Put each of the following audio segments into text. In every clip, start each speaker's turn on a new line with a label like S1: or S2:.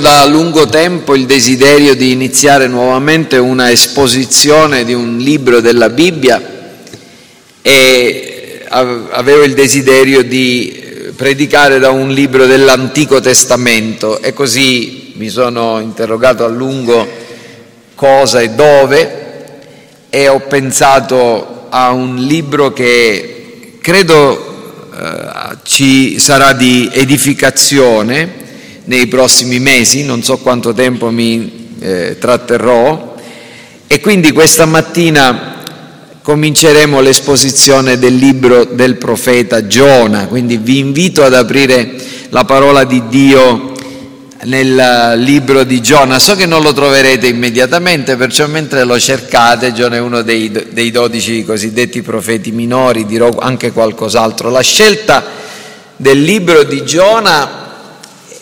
S1: Da lungo tempo il desiderio di iniziare nuovamente una esposizione di un libro della Bibbia e avevo il desiderio di predicare da un libro dell'Antico Testamento. E così mi sono interrogato a lungo cosa e dove e ho pensato a un libro che credo eh, ci sarà di edificazione nei prossimi mesi, non so quanto tempo mi eh, tratterrò e quindi questa mattina cominceremo l'esposizione del libro del profeta Giona, quindi vi invito ad aprire la parola di Dio nel libro di Giona. So che non lo troverete immediatamente, perciò mentre lo cercate, Giona è uno dei, dodici cosiddetti profeti minori, dirò anche qualcos'altro. La scelta del libro di Giona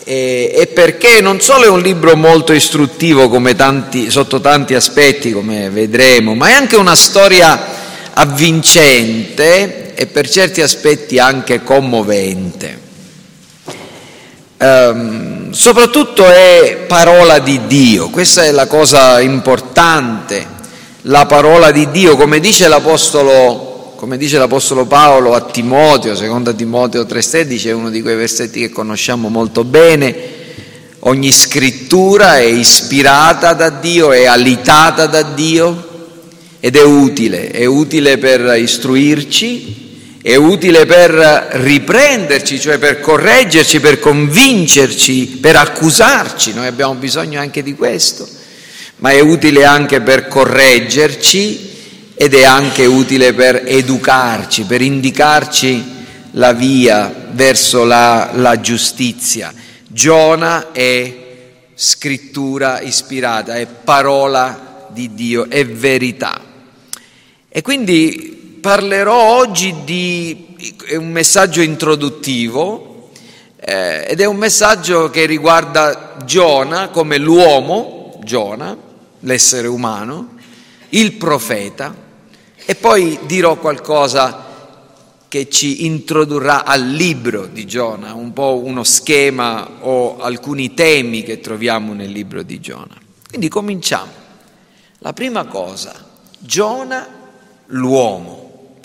S1: e, perché non solo è un libro molto istruttivo tanti, sotto tanti aspetti, come vedremo, ma è anche una storia avvincente e per certi aspetti anche commovente. Um, soprattutto è parola di Dio, questa è la cosa importante, la parola di Dio, come dice l'Apostolo come dice l'Apostolo Paolo a Timoteo, secondo Timoteo 3,16, è uno di quei versetti che conosciamo molto bene, ogni scrittura è ispirata da Dio, è alitata da Dio ed è utile, è utile per istruirci, è utile per riprenderci, cioè per correggerci, per convincerci, per accusarci, noi abbiamo bisogno anche di questo, ma è utile anche per correggerci ed è anche utile per educarci, per indicarci la via verso la, la giustizia. Giona è scrittura ispirata, è parola di Dio, è verità. E quindi parlerò oggi di un messaggio introduttivo eh, ed è un messaggio che riguarda Giona come l'uomo, Giona, l'essere umano, il profeta, e poi dirò qualcosa che ci introdurrà al libro di Giona, un po' uno schema o alcuni temi che troviamo nel libro di Giona. Quindi cominciamo. La prima cosa, Giona l'uomo.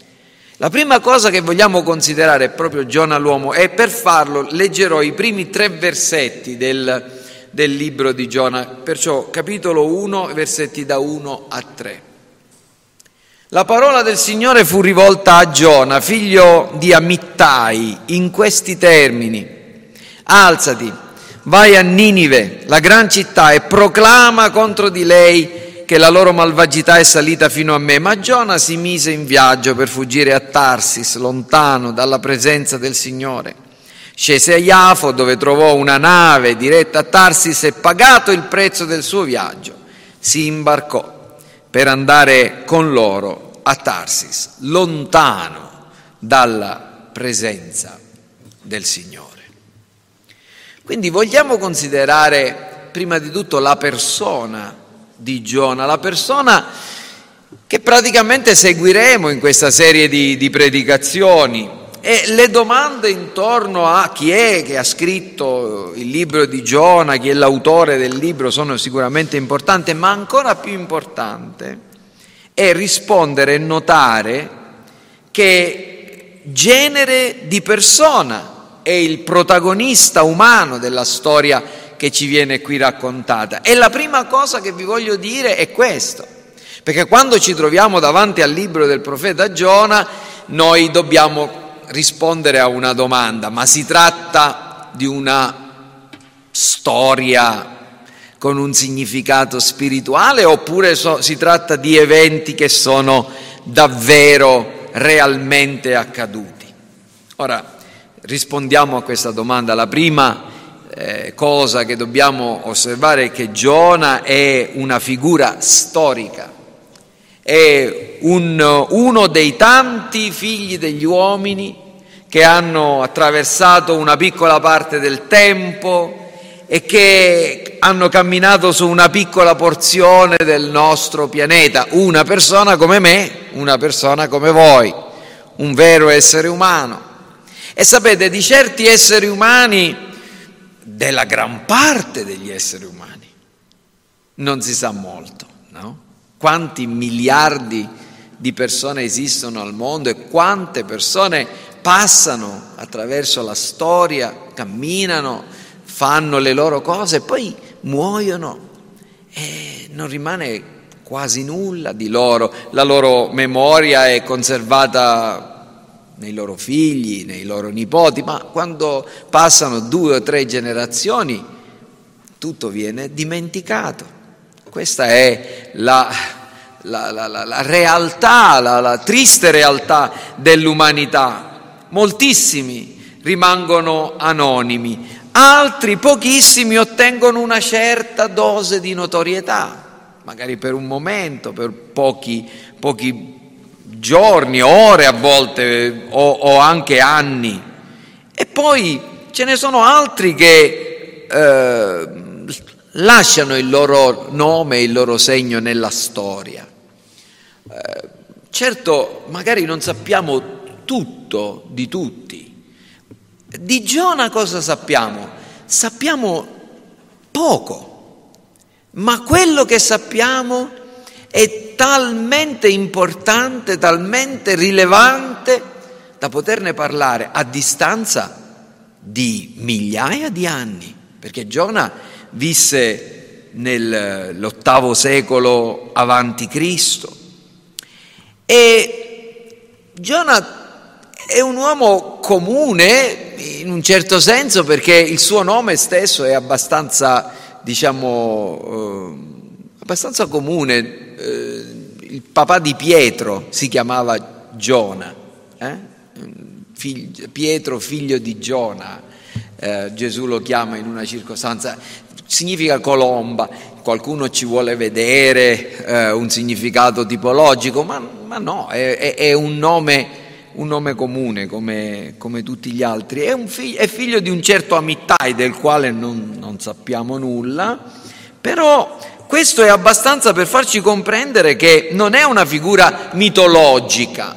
S1: La prima cosa che vogliamo considerare è proprio Giona l'uomo e per farlo leggerò i primi tre versetti del, del libro di Giona, perciò capitolo 1, versetti da 1 a 3. La parola del Signore fu rivolta a Giona, figlio di Amittai, in questi termini. Alzati, vai a Ninive, la gran città, e proclama contro di lei che la loro malvagità è salita fino a me. Ma Giona si mise in viaggio per fuggire a Tarsis, lontano dalla presenza del Signore. Scese a Iafo, dove trovò una nave diretta a Tarsis e pagato il prezzo del suo viaggio, si imbarcò per andare con loro a Tarsis, lontano dalla presenza del Signore. Quindi vogliamo considerare prima di tutto la persona di Giona, la persona che praticamente seguiremo in questa serie di, di predicazioni e le domande intorno a chi è che ha scritto il libro di Giona, chi è l'autore del libro, sono sicuramente importanti, ma ancora più importante è rispondere e notare che genere di persona è il protagonista umano della storia che ci viene qui raccontata. E la prima cosa che vi voglio dire è questo, perché quando ci troviamo davanti al libro del profeta Giona, noi dobbiamo rispondere a una domanda, ma si tratta di una storia con un significato spirituale oppure so, si tratta di eventi che sono davvero realmente accaduti? Ora rispondiamo a questa domanda. La prima eh, cosa che dobbiamo osservare è che Giona è una figura storica è un, uno dei tanti figli degli uomini che hanno attraversato una piccola parte del tempo e che hanno camminato su una piccola porzione del nostro pianeta, una persona come me, una persona come voi, un vero essere umano. E sapete, di certi esseri umani della gran parte degli esseri umani. Non si sa molto, no? Quanti miliardi di persone esistono al mondo e quante persone passano attraverso la storia, camminano, fanno le loro cose poi muoiono e non rimane quasi nulla di loro, la loro memoria è conservata nei loro figli, nei loro nipoti, ma quando passano due o tre generazioni tutto viene dimenticato. Questa è la, la, la, la realtà, la triste realtà dell'umanità. Moltissimi rimangono anonimi, altri pochissimi ottengono una certa dose di notorietà, magari per un momento, per pochi, pochi giorni, ore a volte o, o, anche anni. E poi ce ne sono altri che eh, lasciano il loro nome il loro segno nella storia. Eh, certo, magari non sappiamo tutto di tutti. Di Giona cosa sappiamo? Sappiamo poco, ma quello che sappiamo è talmente importante, talmente rilevante da poterne parlare a distanza di migliaia di anni, perché Giona visse nell'ottavo secolo avanti Cristo e Giona è un uomo comune in un certo senso perché il suo nome stesso è abbastanza, diciamo, eh, abbastanza comune eh, il papà di Pietro si chiamava Giona, eh? Figlio, Pietro figlio di Giona, eh, Gesù lo chiama in una circostanza, significa colomba, qualcuno ci vuole vedere eh, un significato tipologico, ma, ma no, è, è, è un, nome, un nome, comune come, come tutti gli altri, è, figlio, è, figlio di un certo Amittai del quale non, non sappiamo nulla, però questo è abbastanza per farci comprendere che non è una figura mitologica,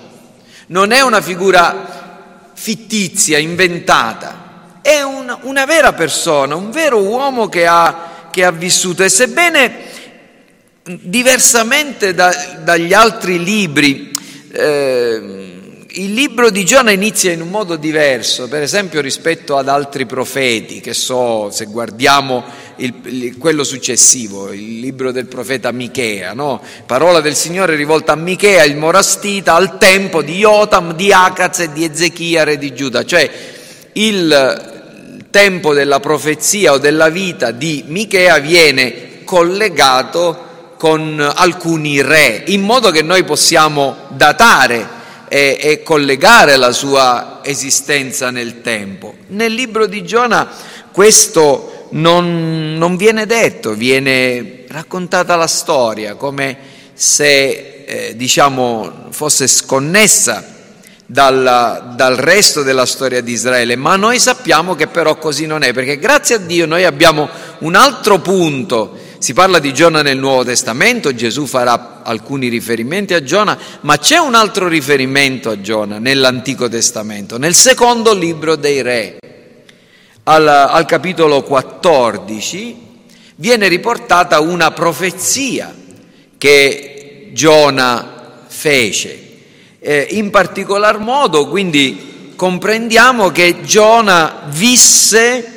S1: non è una figura fittizia, inventata, è una, una vera persona, un vero uomo che ha, che ha vissuto. E sebbene diversamente da, dagli altri libri, eh, il libro di Giona inizia in un modo diverso, per esempio rispetto ad altri profeti, che so, se guardiamo il, quello successivo, il libro del profeta Michea, no? parola del Signore rivolta a Michea, il morastita, al tempo di Jotam, di Acaz e di Ezechia, re di Giuda, cioè il tempo della profezia o della vita di Michea viene collegato con alcuni re, in modo che noi possiamo datare e, e collegare la sua esistenza nel tempo. Nel libro di Giona questo non, non viene detto, viene raccontata la storia come se eh, diciamo, fosse sconnessa dal, dal, resto della storia di Israele, ma noi sappiamo che però così non è, perché grazie a Dio noi abbiamo un altro punto si parla di Giona nel Nuovo Testamento, Gesù farà alcuni riferimenti a Giona, ma c'è un altro riferimento a Giona nell'Antico Testamento, nel secondo libro dei Re, al, al capitolo 14, viene riportata una profezia che Giona fece. Eh, in particolar modo, quindi, comprendiamo che Giona visse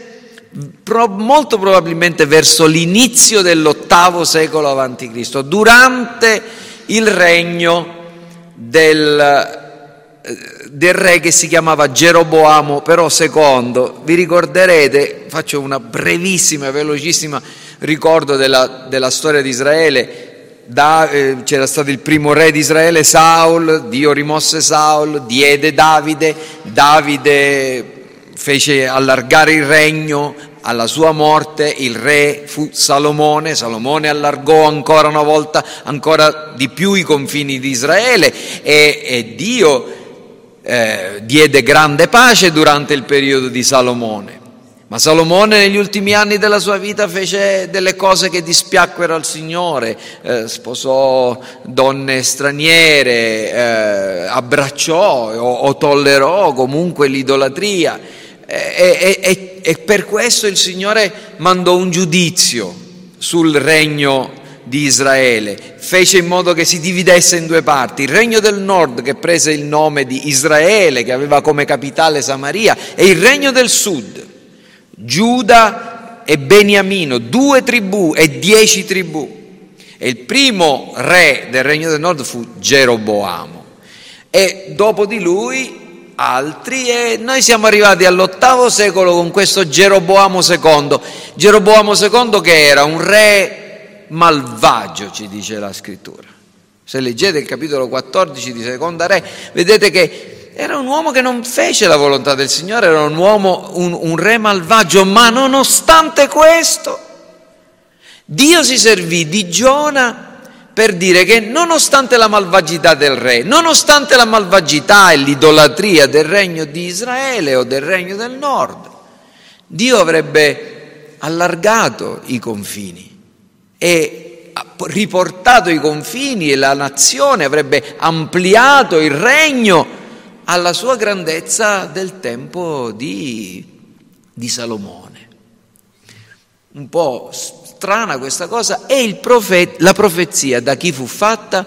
S1: molto probabilmente verso l'inizio dell'ottavo secolo a.C., durante il regno del, eh, del, re che si chiamava Geroboamo, però secondo. Vi ricorderete, faccio una brevissima, velocissima ricordo della, della storia di Israele, da, eh, c'era stato il primo re di Israele, Saul, Dio rimosse Saul, diede Davide, Davide fece allargare il regno, alla sua morte. Il re fu Salomone, Salomone allargò ancora una volta, ancora di più i confini di Israele e, e Dio eh, diede grande pace durante il periodo di Salomone. Ma Salomone negli ultimi anni della sua vita fece delle cose che dispiacquero al Signore, eh, sposò donne straniere, eh, abbracciò o, o tollerò comunque l'idolatria e, e, e per questo il Signore mandò un giudizio sul regno di Israele, fece in modo che si dividesse in due parti, il regno del nord che prese il nome di Israele, che aveva come capitale Samaria, e il regno del sud, Giuda e Beniamino, due tribù e dieci tribù. E il primo re del regno del nord fu Geroboamo. E dopo di lui altri e noi siamo arrivati all'ottavo secolo con questo Geroboamo II. Geroboamo II che era un re malvagio, ci dice la scrittura. Se leggete il capitolo 14 di Seconda Re, vedete che era un uomo che non fece la volontà del Signore, era un uomo, un, un re malvagio, ma nonostante questo, Dio si servì di Giona per dire che nonostante la malvagità del re, nonostante la malvagità e l'idolatria del regno di Israele o del regno del nord, Dio avrebbe allargato i confini e riportato i confini e la nazione avrebbe ampliato il regno alla sua grandezza del tempo di, di Salomone. Un po' strana questa cosa, e profet, la profezia da chi fu fatta?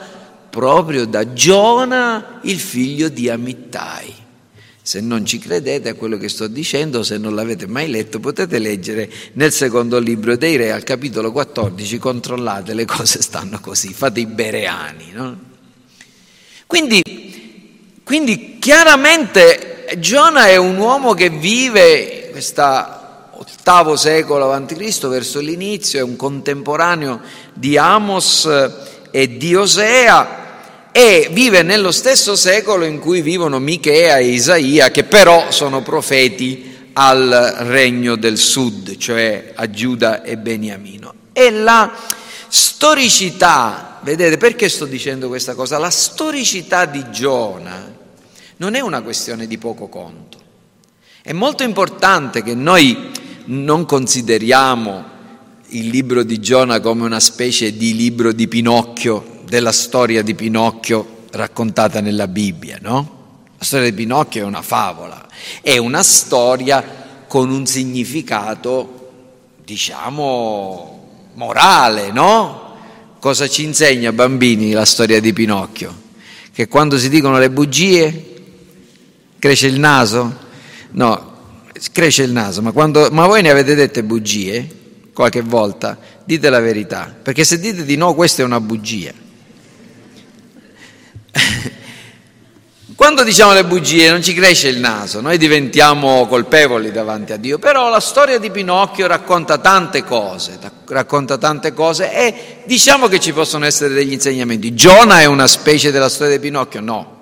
S1: Proprio da Giona, il figlio di Amittai. Se non ci credete a quello che sto dicendo, se non l'avete mai letto, potete leggere nel secondo libro dei Re, al capitolo 14, controllate, le cose stanno così, fate i bereani. No? Quindi, quindi chiaramente Giona è un uomo che vive questa ottavo secolo a.C., verso l'inizio, è un contemporaneo di Amos e di Osea e vive nello stesso secolo in cui vivono Michea e Isaia, che però sono profeti al regno del sud, cioè a Giuda e Beniamino. E la storicità, vedete perché sto dicendo questa cosa? La storicità di Giona non è una questione di poco conto. È molto importante che noi non consideriamo il libro di Giona come una specie di libro di Pinocchio, della storia di Pinocchio raccontata nella Bibbia, no? La storia di Pinocchio è una favola, è una storia con un significato, diciamo, morale, no? Cosa ci insegna, bambini, la storia di Pinocchio? Che quando si dicono le bugie cresce il naso? No, cresce il naso, ma, quando, ma voi ne avete dette bugie qualche volta? Dite la verità, perché se dite di no questa è una bugia. Quando diciamo le bugie non ci cresce il naso, noi diventiamo colpevoli davanti a Dio, però la storia di Pinocchio racconta tante cose, racconta tante cose e diciamo che ci possono essere degli insegnamenti. Giona è una specie della storia di Pinocchio? No.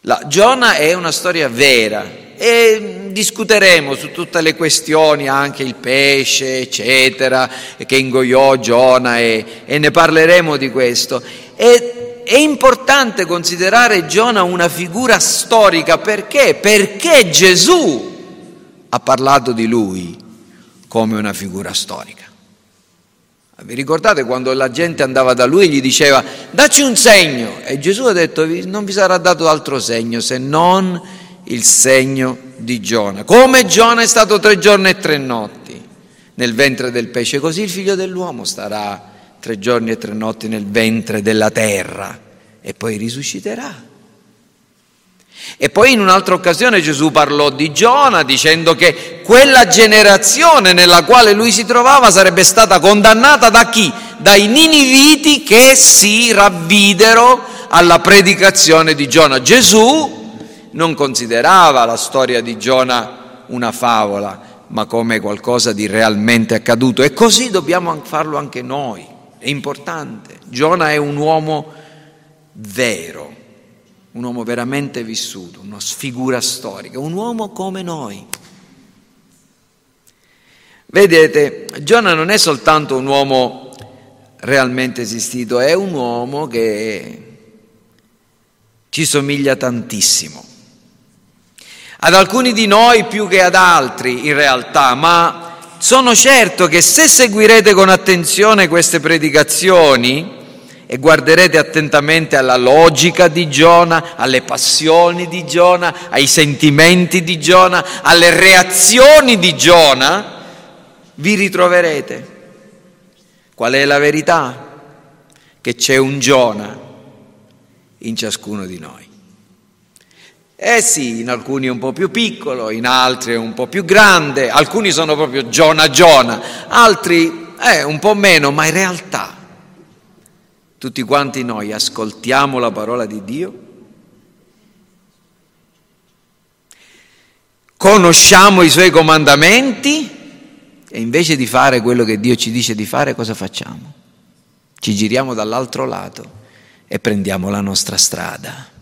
S1: La, Giona è una storia vera, e discuteremo su tutte le questioni, anche il pesce, eccetera, che ingoiò Giona e, e ne parleremo di questo. E, è importante considerare Giona una figura storica perché? Perché Gesù ha parlato di lui come una figura storica. Vi ricordate quando la gente andava da lui e gli diceva dacci un segno e Gesù ha detto non vi sarà dato altro segno se non il segno di Giona. Come Giona è stato tre giorni e tre notti nel ventre del pesce, così il figlio dell'uomo starà tre giorni e tre notti nel ventre della terra e poi risusciterà. E poi in un'altra occasione Gesù parlò di Giona dicendo che quella generazione nella quale lui si trovava sarebbe stata condannata da chi? Dai niniviti che si ravvidero alla predicazione di Giona. Gesù non considerava la storia di Giona una favola, ma come qualcosa di realmente accaduto. E così dobbiamo farlo anche noi. È importante. Giona è un uomo vero, un uomo veramente vissuto, una sfigura storica, un uomo come noi. Vedete, Giona non è soltanto un uomo realmente esistito, è un uomo che ci somiglia tantissimo ad alcuni di noi più che ad altri in realtà, ma sono certo che se seguirete con attenzione queste predicazioni e guarderete attentamente alla logica di Giona, alle passioni di Giona, ai sentimenti di Giona, alle reazioni di Giona, vi ritroverete. Qual è la verità? Che c'è un Giona in ciascuno di noi. Eh sì, in alcuni è un po' più piccolo, in altri è un po' più grande, alcuni sono proprio Giona Giona, altri eh, un po' meno, ma in realtà tutti quanti noi ascoltiamo la parola di Dio, conosciamo i suoi comandamenti e invece di fare quello che Dio ci dice di fare, cosa facciamo? Ci giriamo dall'altro lato e prendiamo la nostra strada.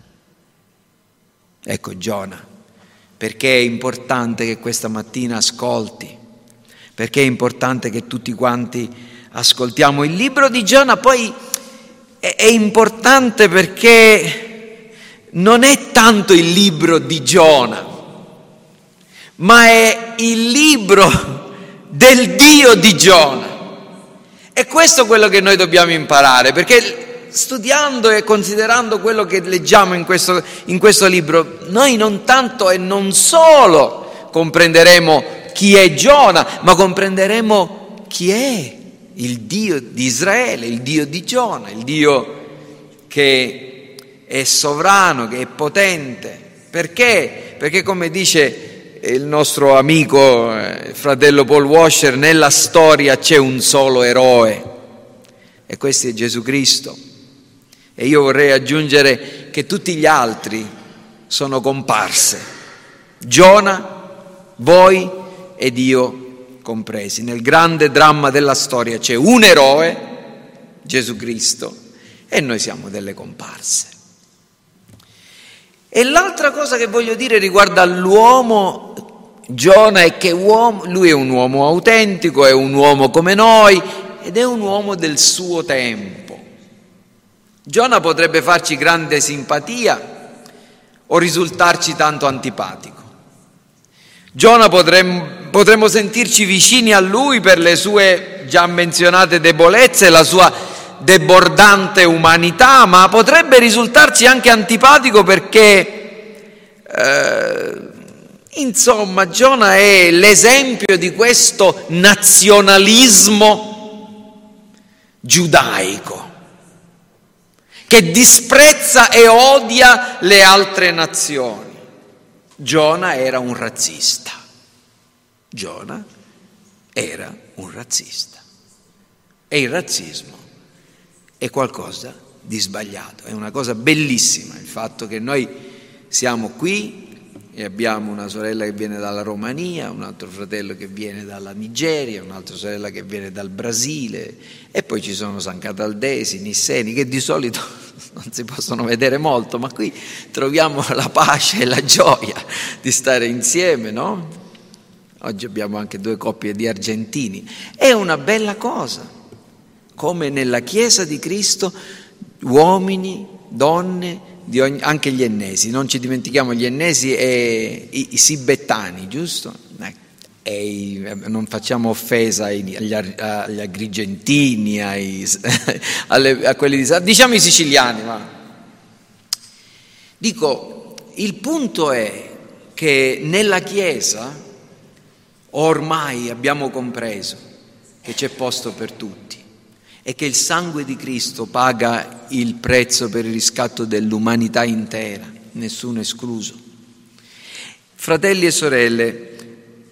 S1: Ecco Giona, perché è importante che questa mattina ascolti, perché è importante che tutti quanti ascoltiamo il libro di Giona, poi è importante perché non è tanto il libro di Giona, ma è il libro del Dio di Giona. E questo è quello che noi dobbiamo imparare, perché studiando e considerando quello che leggiamo in questo, in questo libro, noi non tanto e non solo comprenderemo chi è Giona, ma comprenderemo chi è il Dio di Israele, il Dio di Giona, il Dio che è sovrano, che è potente. Perché? Perché come dice il nostro amico eh, fratello Paul Washer, nella storia c'è un solo eroe e questo è Gesù Cristo. E io vorrei aggiungere che tutti gli altri sono comparse. Giona, voi ed io compresi. Nel grande dramma della storia c'è un eroe, Gesù Cristo, e noi siamo delle comparse. E l'altra cosa che voglio dire riguarda l'uomo Giona è che uomo, lui è un uomo autentico, è un uomo come noi ed è un uomo del suo tempo. Giona potrebbe farci grande simpatia o risultarci tanto antipatico. Giona potremmo, potremmo sentirci vicini a lui per le sue già menzionate debolezze, la sua debordante umanità, ma potrebbe risultarci anche antipatico perché, eh, insomma, Giona è l'esempio di questo nazionalismo giudaico che disprezza e odia le altre nazioni. Giona era un razzista. Giona era un razzista. E il razzismo è qualcosa di sbagliato, è una cosa bellissima il fatto che noi siamo qui e abbiamo una sorella che viene dalla Romania, un altro fratello che viene dalla Nigeria, un'altra sorella che viene dal Brasile e poi ci sono San Cataldesi, Nisseni che di solito non si possono vedere molto, ma qui troviamo la pace e la gioia di stare insieme, no? Oggi abbiamo anche due coppie di argentini. È una bella cosa, come nella Chiesa di Cristo uomini, donne, ogni, anche gli ennesi, non ci dimentichiamo gli ennesi e i, i sibettani, giusto? Ecco. E non facciamo offesa agli, agli agrigentini, ai, alle, a quelli di diciamo i siciliani, ma dico, il punto è che nella Chiesa ormai abbiamo compreso che c'è posto per tutti e che il sangue di Cristo paga il prezzo per il riscatto dell'umanità intera, nessuno escluso. Fratelli e sorelle,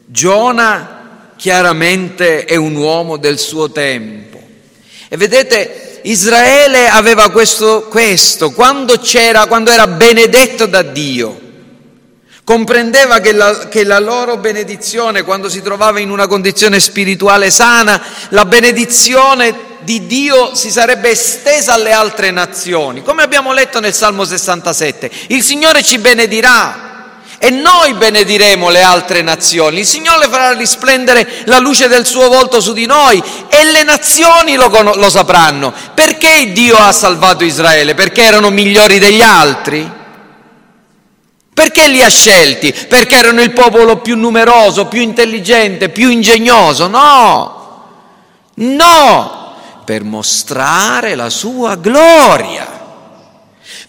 S1: Giona chiaramente è un uomo del suo tempo e vedete Israele aveva questo, questo quando, quando era benedetto da Dio Comprendeva che la, che la, loro benedizione, quando si trovava in una condizione spirituale sana, la benedizione di Dio si sarebbe estesa alle altre nazioni. Come abbiamo letto nel Salmo 67, il Signore ci benedirà e noi benediremo le altre nazioni. Il Signore farà risplendere la luce del suo volto su di noi e le nazioni lo, lo sapranno. Perché Dio ha salvato Israele? Perché erano migliori degli altri? Perché li ha scelti? Perché erano il popolo più numeroso, più intelligente, più ingegnoso? No, no, per mostrare la sua gloria,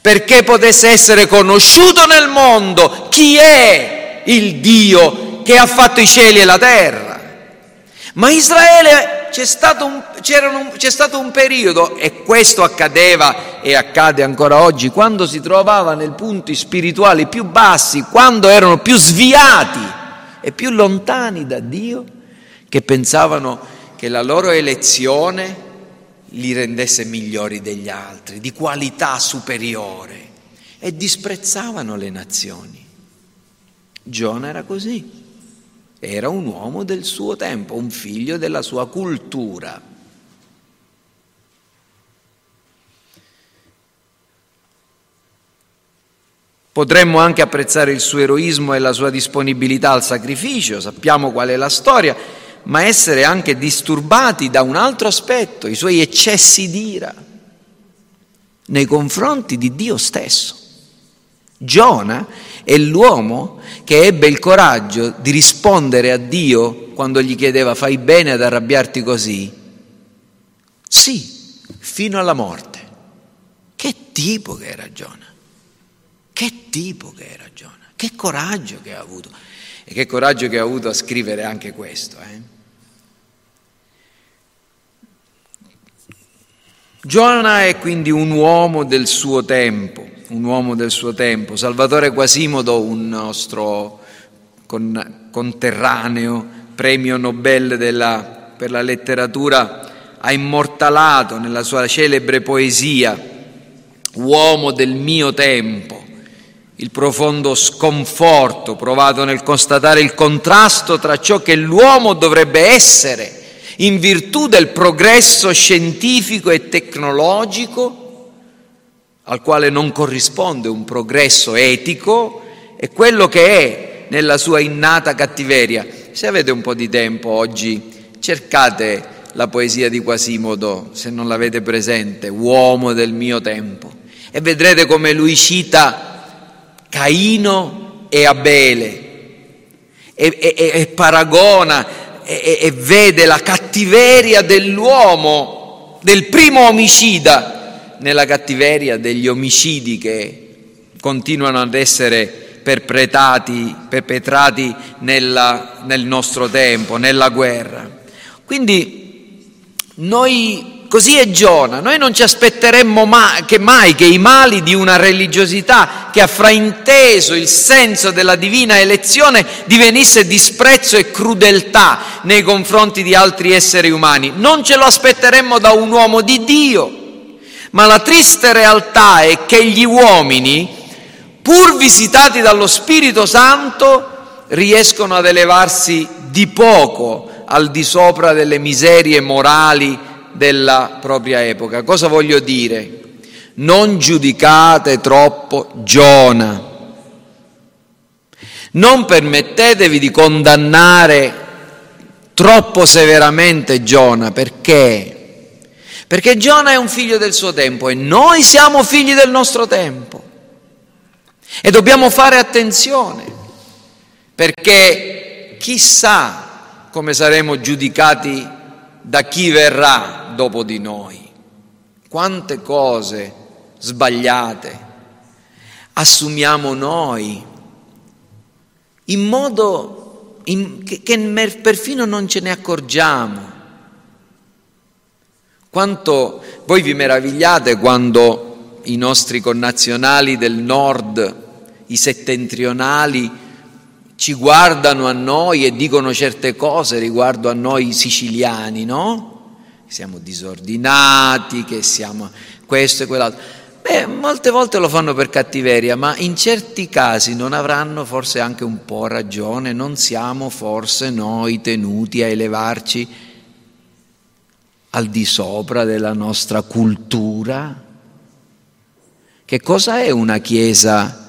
S1: perché potesse essere conosciuto nel mondo chi è il Dio che ha fatto i cieli e la terra. Ma Israele c'è stato, un, un, c'è stato un periodo, e questo accadeva e accade ancora oggi, quando si trovava nei punti spirituali più bassi, quando erano più sviati e più lontani da Dio, che pensavano che la loro elezione li rendesse migliori degli altri, di qualità superiore, e disprezzavano le nazioni. Giona era così. Era un uomo del suo tempo, un figlio della sua cultura. Potremmo anche apprezzare il suo eroismo e la sua disponibilità al sacrificio, sappiamo qual è la storia, ma essere anche disturbati da un altro aspetto, i suoi eccessi d'ira nei confronti di Dio stesso. Giona è l'uomo che ebbe il coraggio di rispondere a Dio quando gli chiedeva fai bene ad arrabbiarti così? Sì, fino alla morte. Che tipo che era Giona? Che tipo che era Giona? Che coraggio che ha avuto. E che coraggio che ha avuto a scrivere anche questo. Eh? Giona è quindi un uomo del suo tempo un uomo del suo tempo, Salvatore Quasimodo, un nostro con, conterraneo, premio Nobel della, per la letteratura, ha immortalato nella sua celebre poesia, uomo del mio tempo, il profondo sconforto provato nel constatare il contrasto tra ciò che l'uomo dovrebbe essere in virtù del progresso scientifico e tecnologico al quale non corrisponde un progresso etico, è quello che è nella sua innata cattiveria. Se avete un po' di tempo oggi, cercate la poesia di Quasimodo, se non l'avete presente, uomo del mio tempo, e vedrete come lui cita Caino e Abele e, e, e paragona e, e vede la cattiveria dell'uomo, del primo omicida nella cattiveria degli omicidi che continuano ad essere perpetrati, perpetrati nella, nel nostro tempo, nella guerra. Quindi noi, così è Giona, noi non ci aspetteremmo mai che, mai che i mali di una religiosità che ha frainteso il senso della divina elezione divenisse disprezzo e crudeltà nei confronti di altri esseri umani. Non ce lo aspetteremmo da un uomo di Dio ma la triste realtà è che gli uomini, pur visitati dallo Spirito Santo, riescono ad elevarsi di poco al di sopra delle miserie morali della propria epoca. Cosa voglio dire? Non giudicate troppo Giona. Non permettetevi di condannare troppo severamente Giona perché perché Giona è un figlio del suo tempo e noi siamo figli del nostro tempo. E dobbiamo fare attenzione, perché chissà come saremo giudicati da chi verrà dopo di noi. Quante cose sbagliate assumiamo noi in modo in, che, che perfino non ce ne accorgiamo. Quanto voi vi meravigliate quando i nostri connazionali del nord, i settentrionali, ci guardano a noi e dicono certe cose riguardo a noi siciliani, no? Siamo disordinati, che siamo questo e quell'altro. Beh, molte volte lo fanno per cattiveria, ma in certi casi non avranno forse anche un po' ragione, non siamo forse noi tenuti a elevarci al di sopra della nostra cultura? Che cosa è una chiesa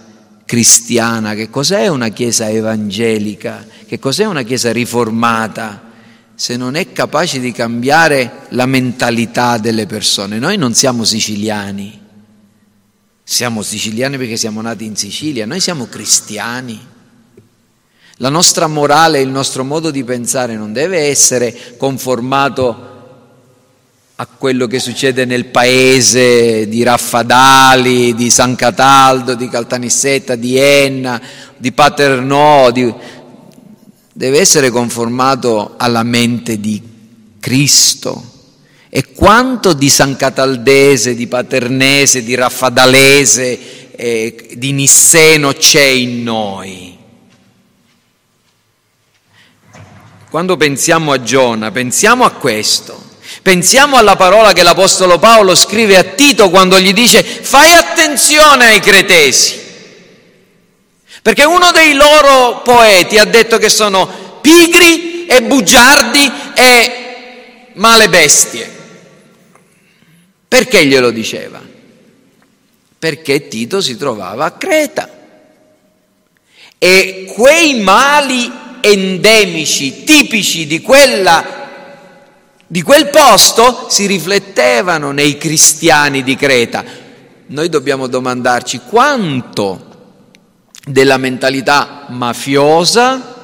S1: cristiana? Che cos'è una chiesa evangelica? Che cos'è una chiesa riformata? Se non è capace di cambiare la mentalità delle persone. Noi non siamo siciliani, siamo siciliani perché siamo nati in Sicilia, noi siamo cristiani. La nostra morale, il nostro modo di pensare non deve essere conformato a quello che succede nel paese di Raffadali, di San Cataldo, di Caltanissetta, di Enna, di Paternò, di... deve essere conformato alla mente di Cristo. E quanto di San Cataldese, di Paternese, di Raffadalese, eh, di Nisseno c'è in noi? Quando pensiamo a Giona, pensiamo a questo. Pensiamo alla parola che l'Apostolo Paolo scrive a Tito quando gli dice fai attenzione ai cretesi. Perché uno dei loro poeti ha detto che sono pigri e bugiardi e male bestie. Perché glielo diceva? Perché Tito si trovava a Creta. E quei mali endemici, tipici di, quella, di quel posto, si riflettevano nei cristiani di Creta. Noi dobbiamo domandarci quanto della mentalità mafiosa,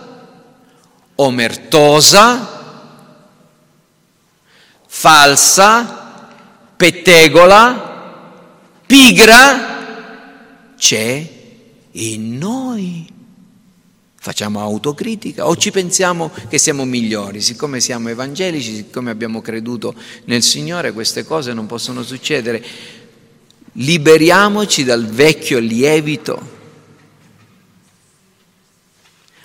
S1: omertosa, falsa, pettegola, pigra c'è in noi. Facciamo autocritica o ci pensiamo che siamo migliori, siccome siamo evangelici, siccome abbiamo creduto nel Signore, queste cose non possono succedere. Liberiamoci dal vecchio lievito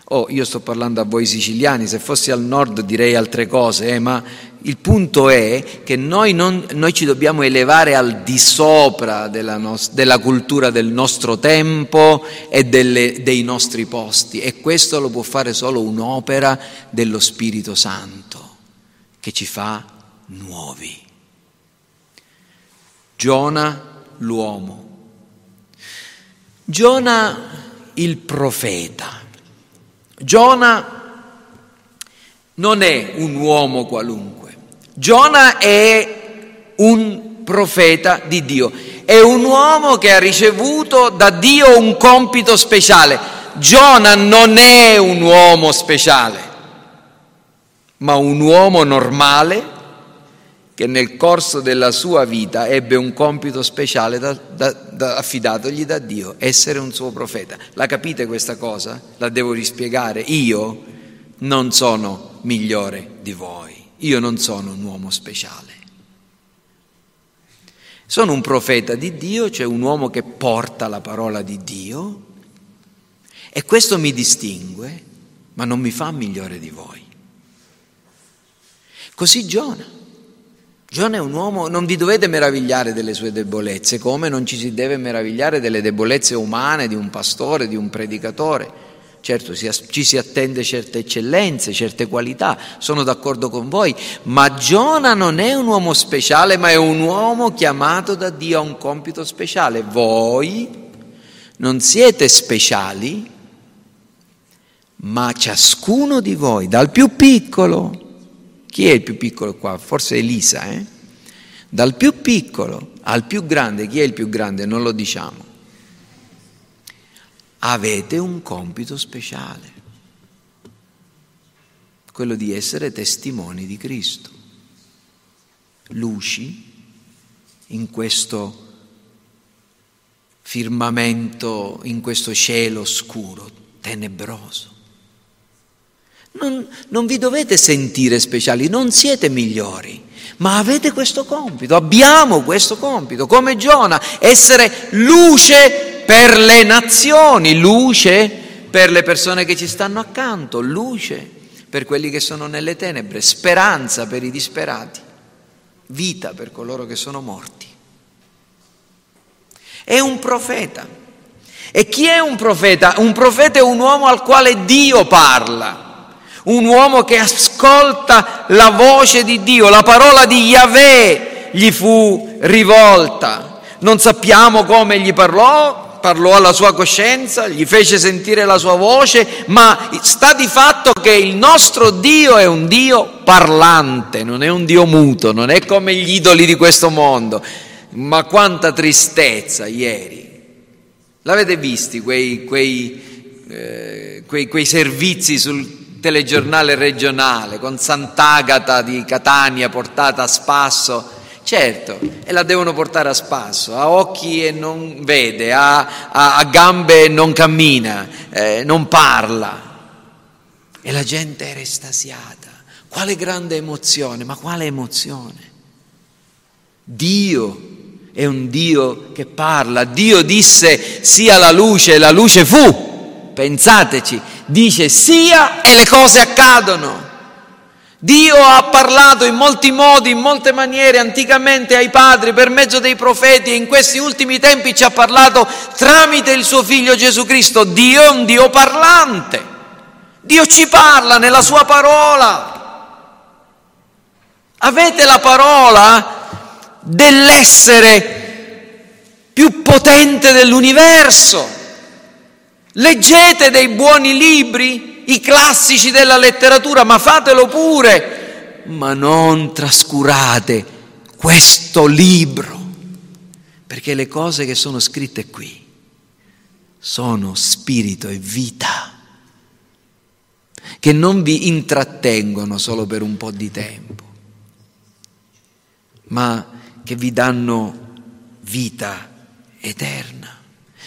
S1: Oh, io sto parlando a voi siciliani, se fossi al nord direi altre cose, eh, ma il punto è che noi, non, noi, ci dobbiamo elevare al di sopra della, nos- della cultura del nostro tempo e delle, dei nostri posti e questo lo può fare solo un'opera dello Spirito Santo che ci fa nuovi. Giona l'uomo, Giona il profeta. Giona non è un uomo qualunque, Giona è un profeta di Dio, è un uomo che ha ricevuto da Dio un compito speciale. Giona non è un uomo speciale, ma un uomo normale che nel corso della sua vita ebbe un compito speciale da, da, da, affidatogli da Dio, essere un suo profeta. La capite questa cosa? La devo rispiegare. Io non sono migliore di voi, io non sono un uomo speciale. Sono un profeta di Dio, cioè un uomo che porta la parola di Dio e questo mi distingue, ma non mi fa migliore di voi. Così Giona. Giona è un uomo, non vi dovete meravigliare delle sue debolezze, come non ci si deve meravigliare delle debolezze umane di un pastore, di un predicatore. Certo ci si attende certe eccellenze, certe qualità, sono d'accordo con voi, ma Giona non è un uomo speciale, ma è un uomo chiamato da Dio a un compito speciale. Voi non siete speciali, ma ciascuno di voi, dal più piccolo chi è il più piccolo qua? Forse Elisa, eh? Dal più piccolo al più grande, chi è il più grande? Non lo diciamo. Avete un compito speciale, quello di essere testimoni di Cristo, luci in questo firmamento, in questo cielo scuro, tenebroso. Non, non vi dovete sentire speciali, non siete migliori, ma avete questo compito, abbiamo questo compito, come Giona, essere luce per le nazioni, luce per le persone che ci stanno accanto, luce per quelli che sono nelle tenebre, speranza per i disperati, vita per coloro che sono morti. È un profeta. E chi è un profeta? Un profeta è un uomo al quale Dio parla un uomo che ascolta la voce di Dio, la parola di Yahweh gli fu rivolta. Non sappiamo come gli parlò, parlò alla sua coscienza, gli fece sentire la sua voce, ma sta di fatto che il nostro Dio è un Dio parlante, non è un Dio muto, non è come gli idoli di questo mondo. Ma quanta tristezza ieri. L'avete visti quei, quei, eh, quei, quei servizi sul telegiornale regionale con Sant'Agata di Catania portata a spasso certo, e la devono portare a spasso, ha occhi e non vede, ha, ha, ha gambe e non cammina, eh, non parla. E la gente era estasiata. Quale grande emozione, ma quale emozione? Dio è un Dio che parla. Dio disse sia la luce e la luce fu. Pensateci, dice sia e le cose accadono. Dio ha parlato in molti modi, in molte maniere anticamente ai padri per mezzo dei profeti e in questi ultimi tempi ci ha parlato tramite il suo figlio Gesù Cristo. Dio è un Dio parlante. Dio ci parla nella sua parola. Avete la parola dell'essere più potente dell'universo. Leggete dei buoni libri, i classici della letteratura, ma fatelo pure, ma non trascurate questo libro, perché le cose che sono scritte qui sono spirito e vita, che non vi intrattengono solo per un po' di tempo ma che vi danno vita eterna.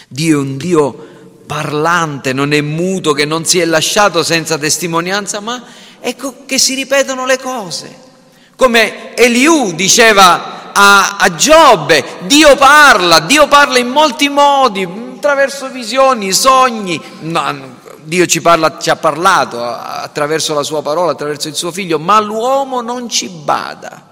S1: Dio è un Dio parlante, non è muto, che non si è lasciato senza testimonianza, ma ecco che si ripetono le cose. Come Eliù diceva a, a Giobbe, Dio parla, Dio parla in molti modi, attraverso visioni, sogni. No, Dio ci, parla, ci ha parlato attraverso la sua parola, attraverso il suo figlio, ma l'uomo non ci bada.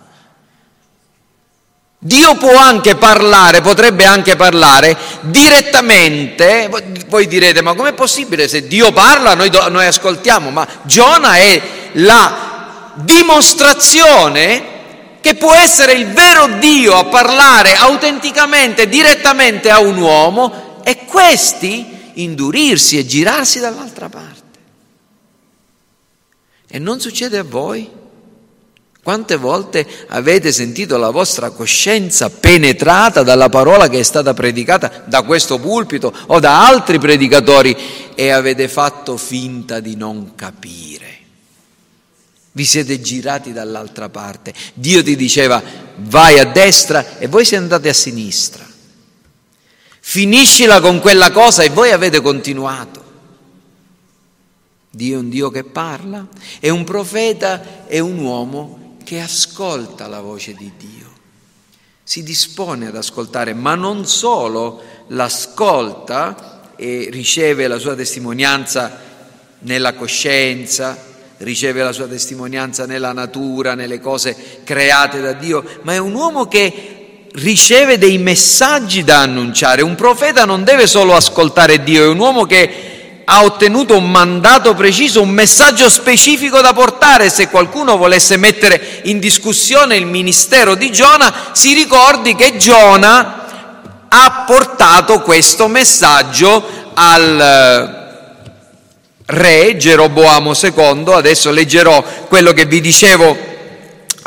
S1: Dio può anche parlare, potrebbe anche parlare direttamente. Voi direte, ma com'è possibile se Dio parla noi, noi ascoltiamo? Ma Giona è la dimostrazione che può essere il vero Dio a parlare autenticamente, direttamente a un uomo e questi indurirsi e girarsi dall'altra parte. E non succede a voi? Quante volte avete sentito la vostra coscienza penetrata dalla parola che è stata predicata da questo pulpito o da altri predicatori e avete fatto finta di non capire? Vi siete girati dall'altra parte. Dio ti diceva vai a destra e voi siete andati a sinistra. Finiscila con quella cosa e voi avete continuato. Dio è un Dio che parla, è un profeta, è un uomo che ascolta la voce di Dio, si dispone ad ascoltare, ma non solo l'ascolta e riceve la sua testimonianza nella coscienza, riceve la sua testimonianza nella natura, nelle cose create da Dio, ma è un uomo che riceve dei messaggi da annunciare. Un profeta non deve solo ascoltare Dio, è un uomo che ha ottenuto un mandato preciso, un messaggio specifico da portare. Se qualcuno volesse mettere in discussione il ministero di Giona, si ricordi che Giona ha portato questo messaggio al eh, re Geroboamo II. Adesso leggerò quello che vi dicevo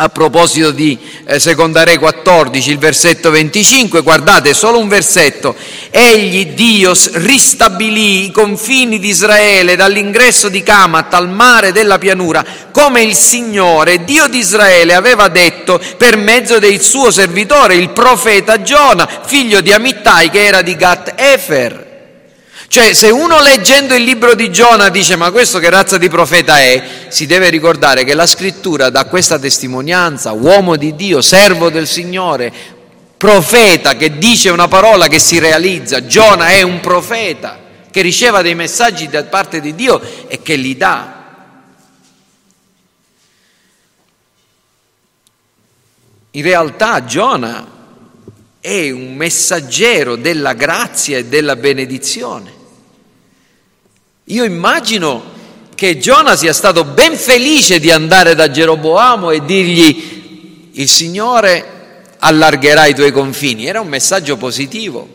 S1: a proposito di eh, Seconda Re 14, il versetto 25, guardate solo un versetto, egli Dio ristabilì i confini di Israele dall'ingresso di Camat al mare della pianura, come il Signore, Dio di Israele, aveva detto per mezzo del suo servitore, il profeta Giona, figlio di Amittai, che era di Gat Efer. Cioè, se uno leggendo il libro di Giona dice ma questo che razza di profeta è, si deve ricordare che la scrittura dà questa testimonianza, uomo di Dio, servo del Signore, profeta che dice una parola che si realizza. Giona è un profeta che riceva dei messaggi da parte di Dio e che li dà. In realtà Giona è un messaggero della grazia e della benedizione. Io immagino che Giona sia stato ben felice di andare da Geroboamo e dirgli il Signore allargherà i tuoi confini. Era un messaggio positivo.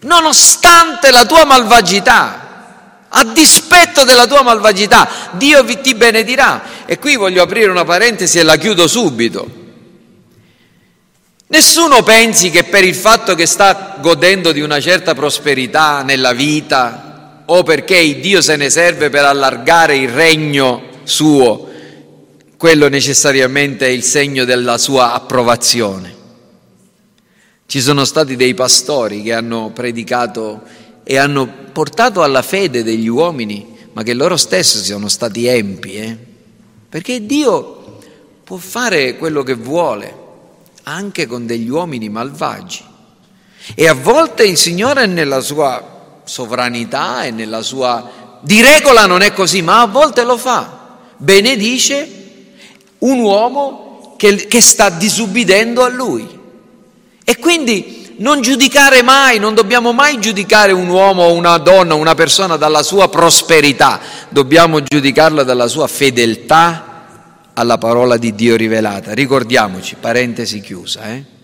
S1: Nonostante la tua malvagità, a dispetto della tua malvagità, Dio ti benedirà. E qui voglio aprire una parentesi e la chiudo subito. Nessuno pensi che per il fatto che sta godendo di una certa prosperità nella vita, o perché Dio se ne serve per allargare il regno suo, quello necessariamente è il segno della sua approvazione. Ci sono stati dei pastori che hanno predicato e hanno portato alla fede degli uomini, ma che loro stessi sono stati empi, eh? perché Dio può fare quello che vuole anche con degli uomini malvagi. E a volte il Signore nella sua sovranità e nella sua... Di regola non è così, ma a volte lo fa. Benedice un uomo che, che sta disubbidendo a lui. E quindi non giudicare mai, non dobbiamo mai giudicare un uomo o una donna, una persona dalla sua prosperità, dobbiamo giudicarla dalla sua fedeltà alla parola di Dio rivelata. Ricordiamoci, parentesi chiusa. Eh?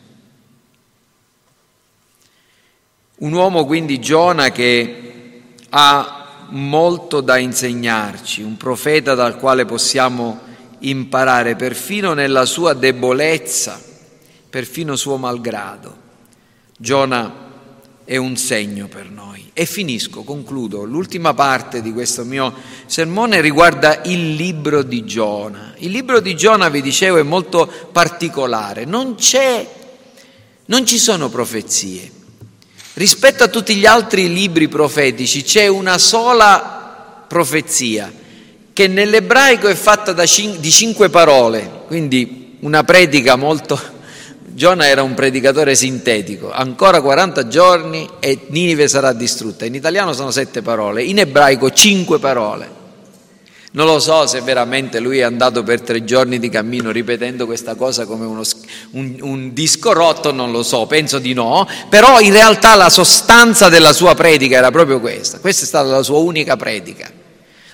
S1: Un uomo quindi Giona che ha molto da insegnarci, un profeta dal quale possiamo imparare perfino nella sua debolezza, perfino suo malgrado. Giona è un segno per noi. E finisco, concludo. L'ultima parte di questo mio sermone riguarda il libro di Giona. Il libro di Giona, vi dicevo, è molto particolare. Non non ci sono profezie. Rispetto a tutti gli altri libri profetici c'è una sola profezia che nell'ebraico è fatta cin- di cinque parole, quindi una predica molto Giona era un predicatore sintetico, ancora 40 giorni e Ninive sarà distrutta. In italiano sono sette parole, in ebraico cinque parole. Non lo so se veramente lui è andato per tre giorni di cammino ripetendo questa cosa come uno, un, un disco rotto, non lo so, penso di no, però in realtà la sostanza della sua predica era proprio questa, questa è stata la sua unica predica.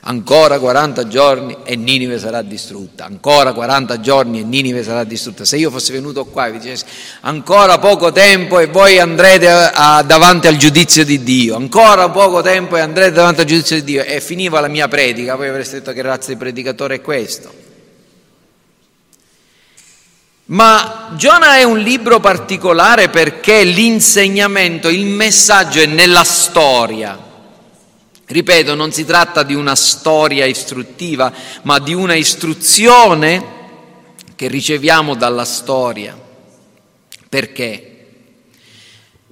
S1: Ancora 40 giorni e Ninive sarà distrutta, ancora 40 giorni e Ninive sarà distrutta. Se io fossi venuto qua e vi dicessi ancora poco tempo e voi andrete a, a, davanti al giudizio di Dio, ancora poco tempo e andrete davanti al giudizio di Dio. E finiva la mia predica, voi avreste detto che razza di predicatore è questo. Ma Giona è un libro particolare perché l'insegnamento, il messaggio è nella storia Ripeto, non si tratta di una storia istruttiva, ma di una istruzione che riceviamo dalla storia. Perché?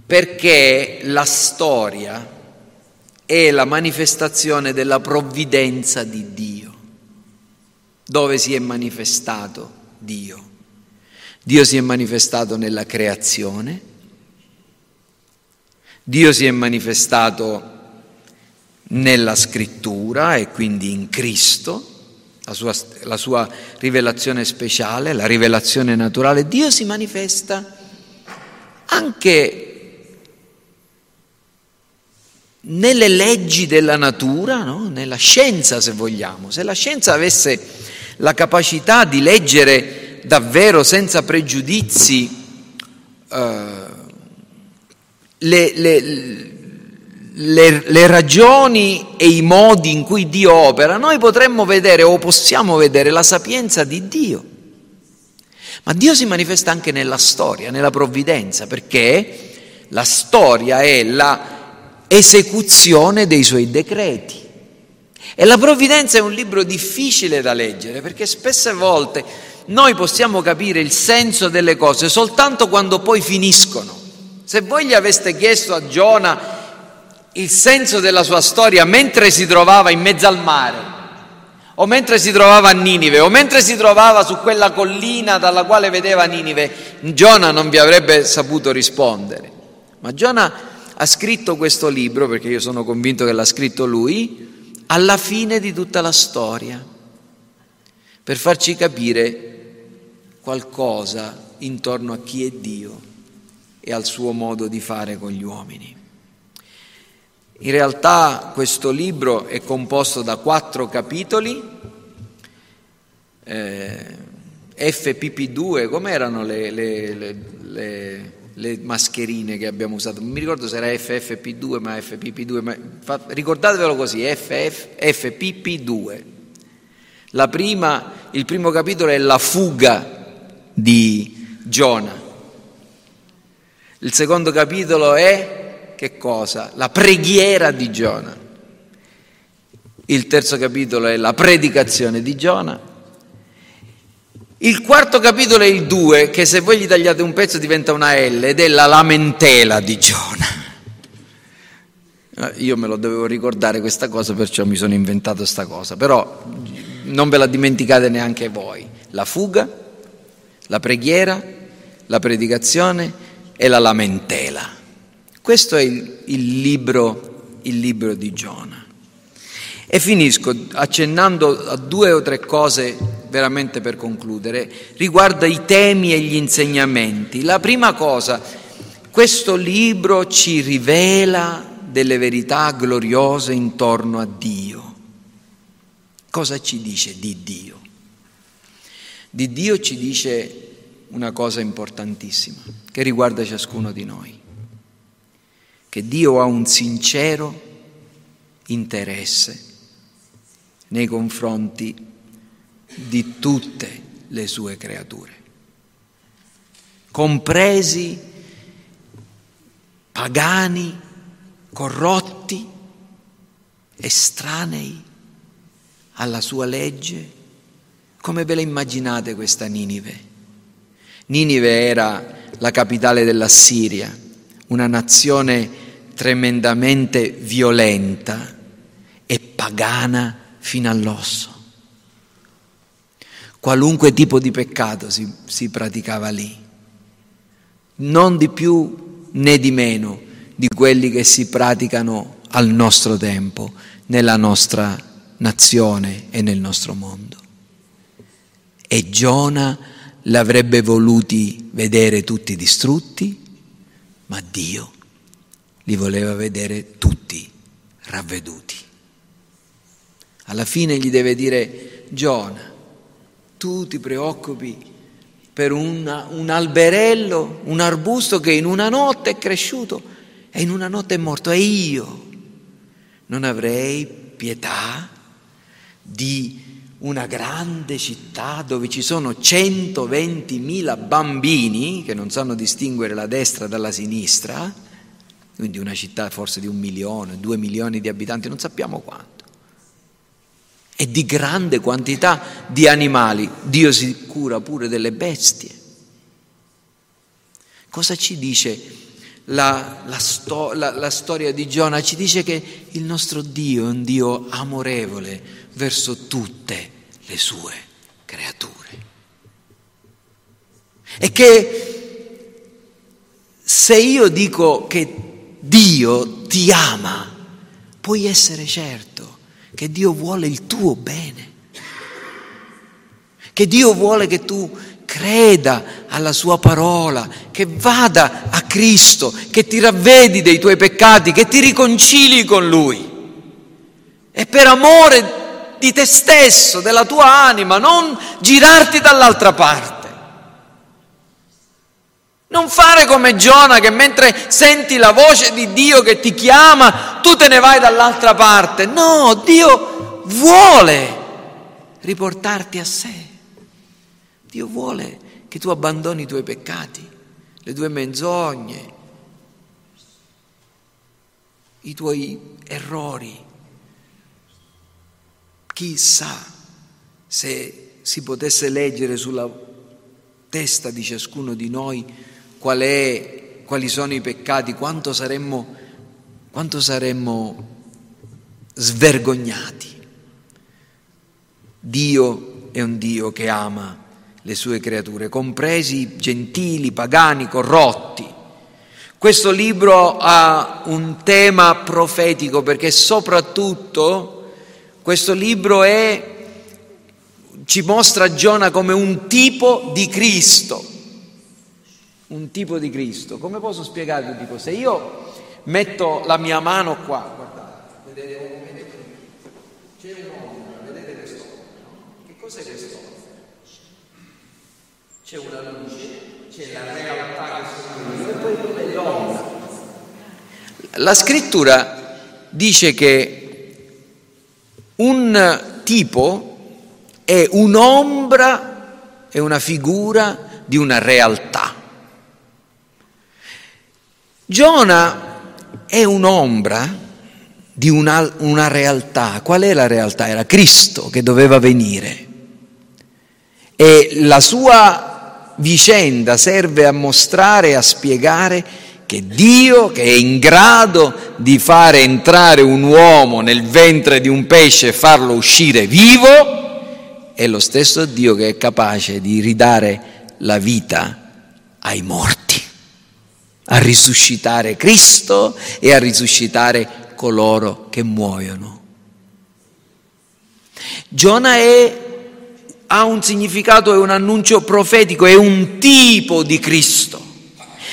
S1: Perché la storia è la manifestazione della provvidenza di Dio. Dove si è manifestato Dio? Dio si è manifestato nella creazione, Dio si è manifestato nella scrittura e quindi in Cristo, la sua, la sua, rivelazione speciale, la rivelazione naturale, Dio si manifesta anche nelle leggi della natura, no? nella scienza se vogliamo. Se la scienza avesse la capacità di leggere davvero senza pregiudizi uh, le, le le, le, ragioni e i modi in cui Dio opera, noi potremmo vedere o possiamo vedere la sapienza di Dio. Ma Dio si manifesta anche nella storia, nella provvidenza, perché la storia è la esecuzione dei suoi decreti. E la provvidenza è un libro difficile da leggere, perché spesse volte noi possiamo capire il senso delle cose soltanto quando poi finiscono. Se voi gli aveste chiesto a Giona il senso della sua storia mentre si trovava in mezzo al mare, o mentre si trovava a Ninive, o mentre si trovava su quella collina dalla quale vedeva Ninive, Giona non vi avrebbe saputo rispondere. Ma Giona ha scritto questo libro, perché io sono convinto che l'ha scritto lui, alla fine di tutta la storia, per farci capire qualcosa intorno a chi è Dio e al suo modo di fare con gli uomini. In realtà questo libro è composto da quattro capitoli, eh, FPP2, come erano le, le, le, le, mascherine che abbiamo usato? Non mi ricordo se era FFP2 ma FPP2, ma fa, ricordatevelo così, FF, FPP2. La prima, il primo capitolo è la fuga di Giona, il secondo capitolo è che cosa? La preghiera di Giona. Il terzo capitolo è la predicazione di Giona. Il quarto capitolo è il 2, che se voi gli tagliate un pezzo diventa una L, ed è la lamentela di Giona. Eh, io me lo dovevo ricordare questa cosa, perciò mi sono inventato questa cosa, però non ve la dimenticate neanche voi. La fuga, la preghiera, la predicazione e la lamentela. Questo è il, il, libro, il libro di Giona. E finisco accennando a due o tre cose veramente per concludere, riguarda i temi e gli insegnamenti. La prima cosa, questo libro ci rivela delle verità gloriose intorno a Dio. Cosa ci dice di Dio? Di Dio ci dice una cosa importantissima che riguarda ciascuno di noi, che Dio ha un sincero interesse nei confronti di tutte le sue creature, compresi pagani, corrotti, estranei alla sua legge. Come ve la immaginate questa Ninive? Ninive era la capitale della Siria, una nazione tremendamente violenta e pagana fino all'osso. Qualunque tipo di peccato si, si praticava lì, non di più né di meno di quelli che si praticano al nostro tempo, nella nostra nazione e nel nostro mondo. E Giona l'avrebbe voluti vedere tutti distrutti, ma Dio li voleva vedere tutti ravveduti. Alla fine gli deve dire, Giona, tu ti preoccupi per una, un alberello, un arbusto che in una notte è cresciuto e in una notte è morto. E io non avrei pietà di una grande città dove ci sono 120.000 bambini che non sanno distinguere la destra dalla sinistra, quindi una città forse di un milione, due milioni di abitanti, non sappiamo quanto e di grande quantità di animali. Dio si cura pure delle bestie. Cosa ci dice la, la, sto, la, la storia di Giona? Ci dice che il nostro Dio è un Dio amorevole verso tutte le sue creature. E che se io dico che Dio ti ama, puoi essere certo che Dio vuole il tuo bene, che Dio vuole che tu creda alla sua parola, che vada a Cristo, che ti ravvedi dei tuoi peccati, che ti riconcili con Lui. E per amore di te stesso, della tua anima, non girarti dall'altra parte. Non fare come Giona che mentre senti la voce di Dio che ti chiama, tu te ne vai dall'altra parte. No, Dio vuole riportarti a sé. Dio vuole che tu abbandoni i tuoi peccati, le tue menzogne, i tuoi errori. Chissà se si potesse leggere sulla testa di ciascuno di noi qual è, quali sono i peccati, quanto saremmo, quanto saremmo svergognati. Dio è un Dio che ama le sue creature, compresi gentili, pagani, corrotti. Questo libro ha un tema profetico perché soprattutto questo libro è, ci mostra Giona come un tipo di Cristo un tipo di Cristo. Come posso spiegarvi? Dico, se io metto la mia mano qua, guardate, vedete, vedete c'è un'ombra, vedete quest'ombra? Che cos'è quest'ombra? C'è una luce, c'è la realtà che sono e poi c'è l'ombra. La scrittura dice che un tipo è un'ombra, è una figura di una realtà. Giona è un'ombra di una, una, realtà. Qual è la realtà? Era Cristo che doveva venire. e la sua vicenda serve a mostrare a spiegare che Dio, che è in grado di fare entrare un uomo nel ventre di un pesce e farlo uscire vivo, è lo stesso Dio che è capace di ridare la vita ai morti, a risuscitare Cristo e a risuscitare coloro che muoiono. Giona è ha un significato, è un annuncio profetico, è un tipo di Cristo.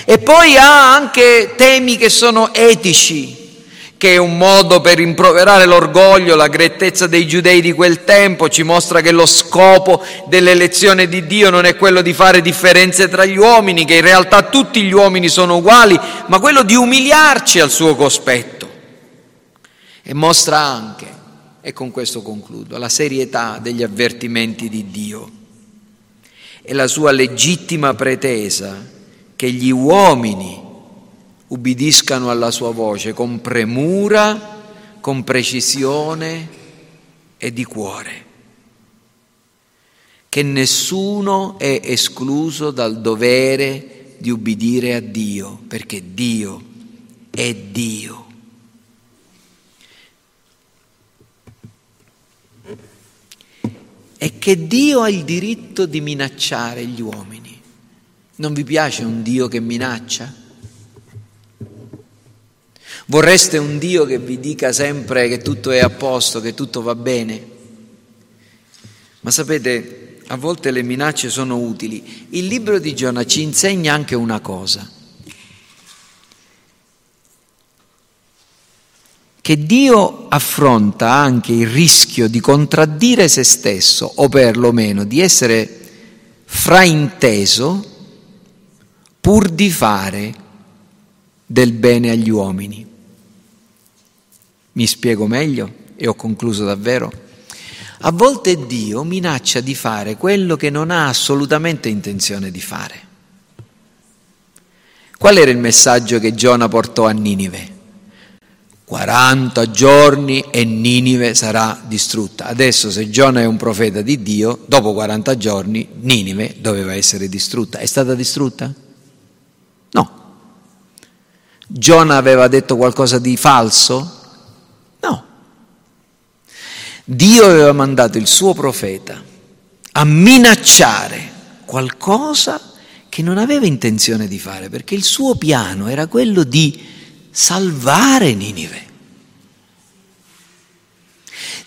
S1: E poi ha anche temi che sono etici, che è un modo per rimproverare l'orgoglio, la grettezza dei giudei di quel tempo, ci mostra che lo scopo dell'elezione di Dio non è quello di fare differenze tra gli uomini, che in realtà tutti gli uomini sono uguali, ma quello di umiliarci al suo cospetto. E mostra anche e con questo concludo, la serietà degli avvertimenti di Dio e la sua legittima pretesa che gli uomini ubbidiscano alla sua voce con premura, con precisione e di cuore, che nessuno è escluso dal dovere di ubbidire a Dio, perché Dio è Dio. è che Dio ha il diritto di minacciare gli uomini. Non vi piace un Dio che minaccia? Vorreste un Dio che vi dica sempre che tutto è a posto, che tutto va bene? Ma sapete, a volte le minacce sono utili. Il libro di Giona ci insegna anche una cosa. che Dio affronta anche il rischio di contraddire se stesso o perlomeno di essere frainteso pur di fare del bene agli uomini. Mi spiego meglio e ho concluso davvero. A volte Dio minaccia di fare quello che non ha assolutamente intenzione di fare. Qual era il messaggio che Giona portò a Ninive? 40 giorni e Ninive sarà distrutta. Adesso se Giona è un profeta di Dio, dopo 40 giorni Ninive doveva essere distrutta. È stata distrutta? No. Giona aveva detto qualcosa di falso? Dio aveva mandato il suo profeta a minacciare qualcosa che non aveva intenzione di fare, perché il suo piano era quello di salvare Ninive,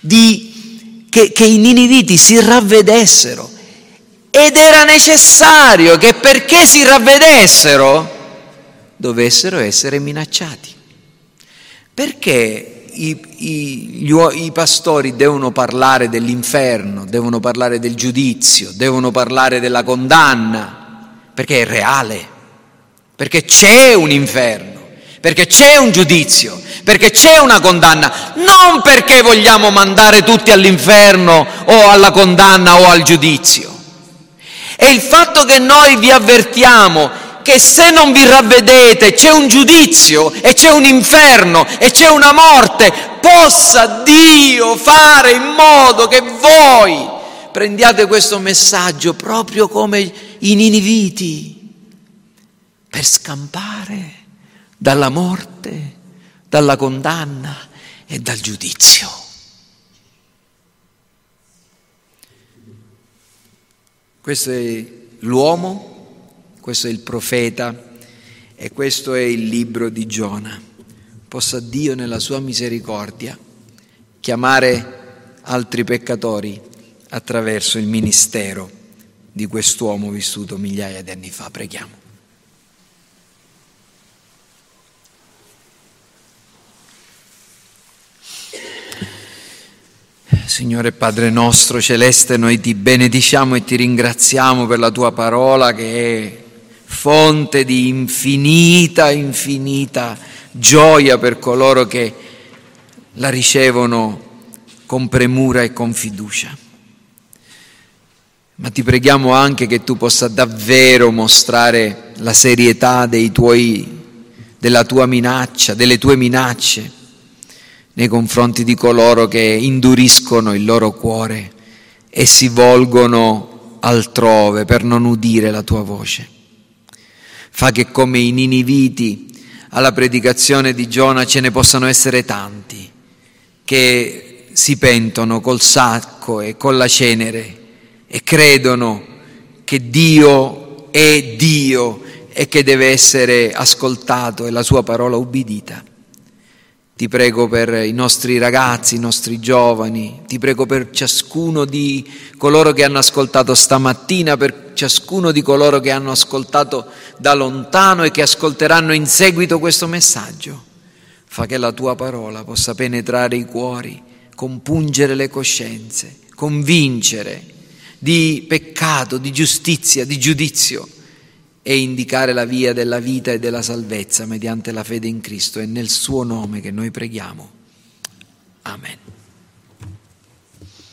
S1: di, che, che i niniviti si ravvedessero. Ed era necessario che perché si ravvedessero dovessero essere minacciati. Perché i, i, gli, i, pastori devono parlare dell'inferno, devono parlare del giudizio, devono parlare della condanna? Perché è reale, perché c'è un inferno perché c'è un giudizio, perché c'è una condanna, non perché vogliamo mandare tutti all'inferno o alla condanna o al giudizio. È il fatto che noi vi avvertiamo che se non vi ravvedete c'è un giudizio e c'è un inferno e c'è una morte, possa Dio fare in modo che voi prendiate questo messaggio proprio come i niniviti per scampare dalla morte, dalla condanna e dal giudizio. Questo è l'uomo, questo è il profeta e questo è il libro di Giona. Possa Dio nella sua misericordia chiamare altri peccatori attraverso il ministero di quest'uomo vissuto migliaia di anni fa. Preghiamo. Signore Padre nostro celeste, noi ti benediciamo e ti ringraziamo per la tua parola che è fonte di infinita, infinita gioia per coloro che la ricevono con premura e con fiducia. Ma ti preghiamo anche che tu possa davvero mostrare la serietà tuoi, della tua minaccia, delle tue minacce nei confronti di coloro che induriscono il loro cuore e si volgono altrove per non udire la tua voce. Fa che come i niniviti alla predicazione di Giona ce ne possano essere tanti che si pentono col sacco e con la cenere e credono che Dio è Dio e che deve essere ascoltato e la sua parola ubbidita. Ti prego per i nostri ragazzi, i nostri giovani, ti prego per ciascuno di coloro che hanno ascoltato stamattina, per ciascuno di coloro che hanno ascoltato da lontano e che ascolteranno in seguito questo messaggio. Fa che la tua parola possa penetrare i cuori, compungere le coscienze, convincere di peccato, di giustizia, di giudizio e indicare la via della vita e della salvezza mediante la fede in Cristo. È nel suo nome che noi preghiamo. Amen.